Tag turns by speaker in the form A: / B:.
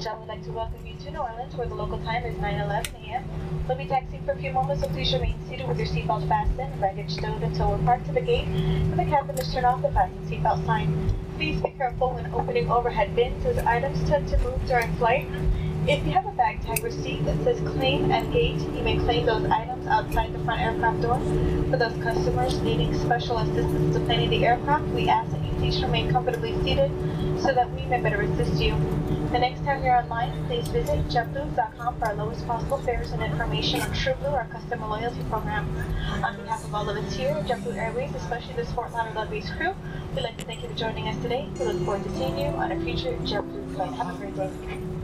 A: John would like to welcome you to New Orleans, where the local time is 9:11 a.m. We'll be taxiing for a few moments, so please remain seated with your seatbelt fastened, baggage stowed until we're parked to the gate, and the captain has turned off the fasten seatbelt sign. Please be careful when opening overhead bins, as items tend to move during flight. If you have a bag tag receipt that says claim at gate, you may claim those items outside the front aircraft door. For those customers needing special assistance to planing the aircraft, we ask that you please remain comfortably seated so that we may better assist you. The next time you're online, please visit JetBlue.com for our lowest possible fares and information on TrueBlue, our customer loyalty program. On behalf of all of us here at JetBlue Airways, especially the Fort Lauderdale-based crew, we'd like to thank you for joining us today. We look forward to seeing you on a future JetBlue flight. Have a great day.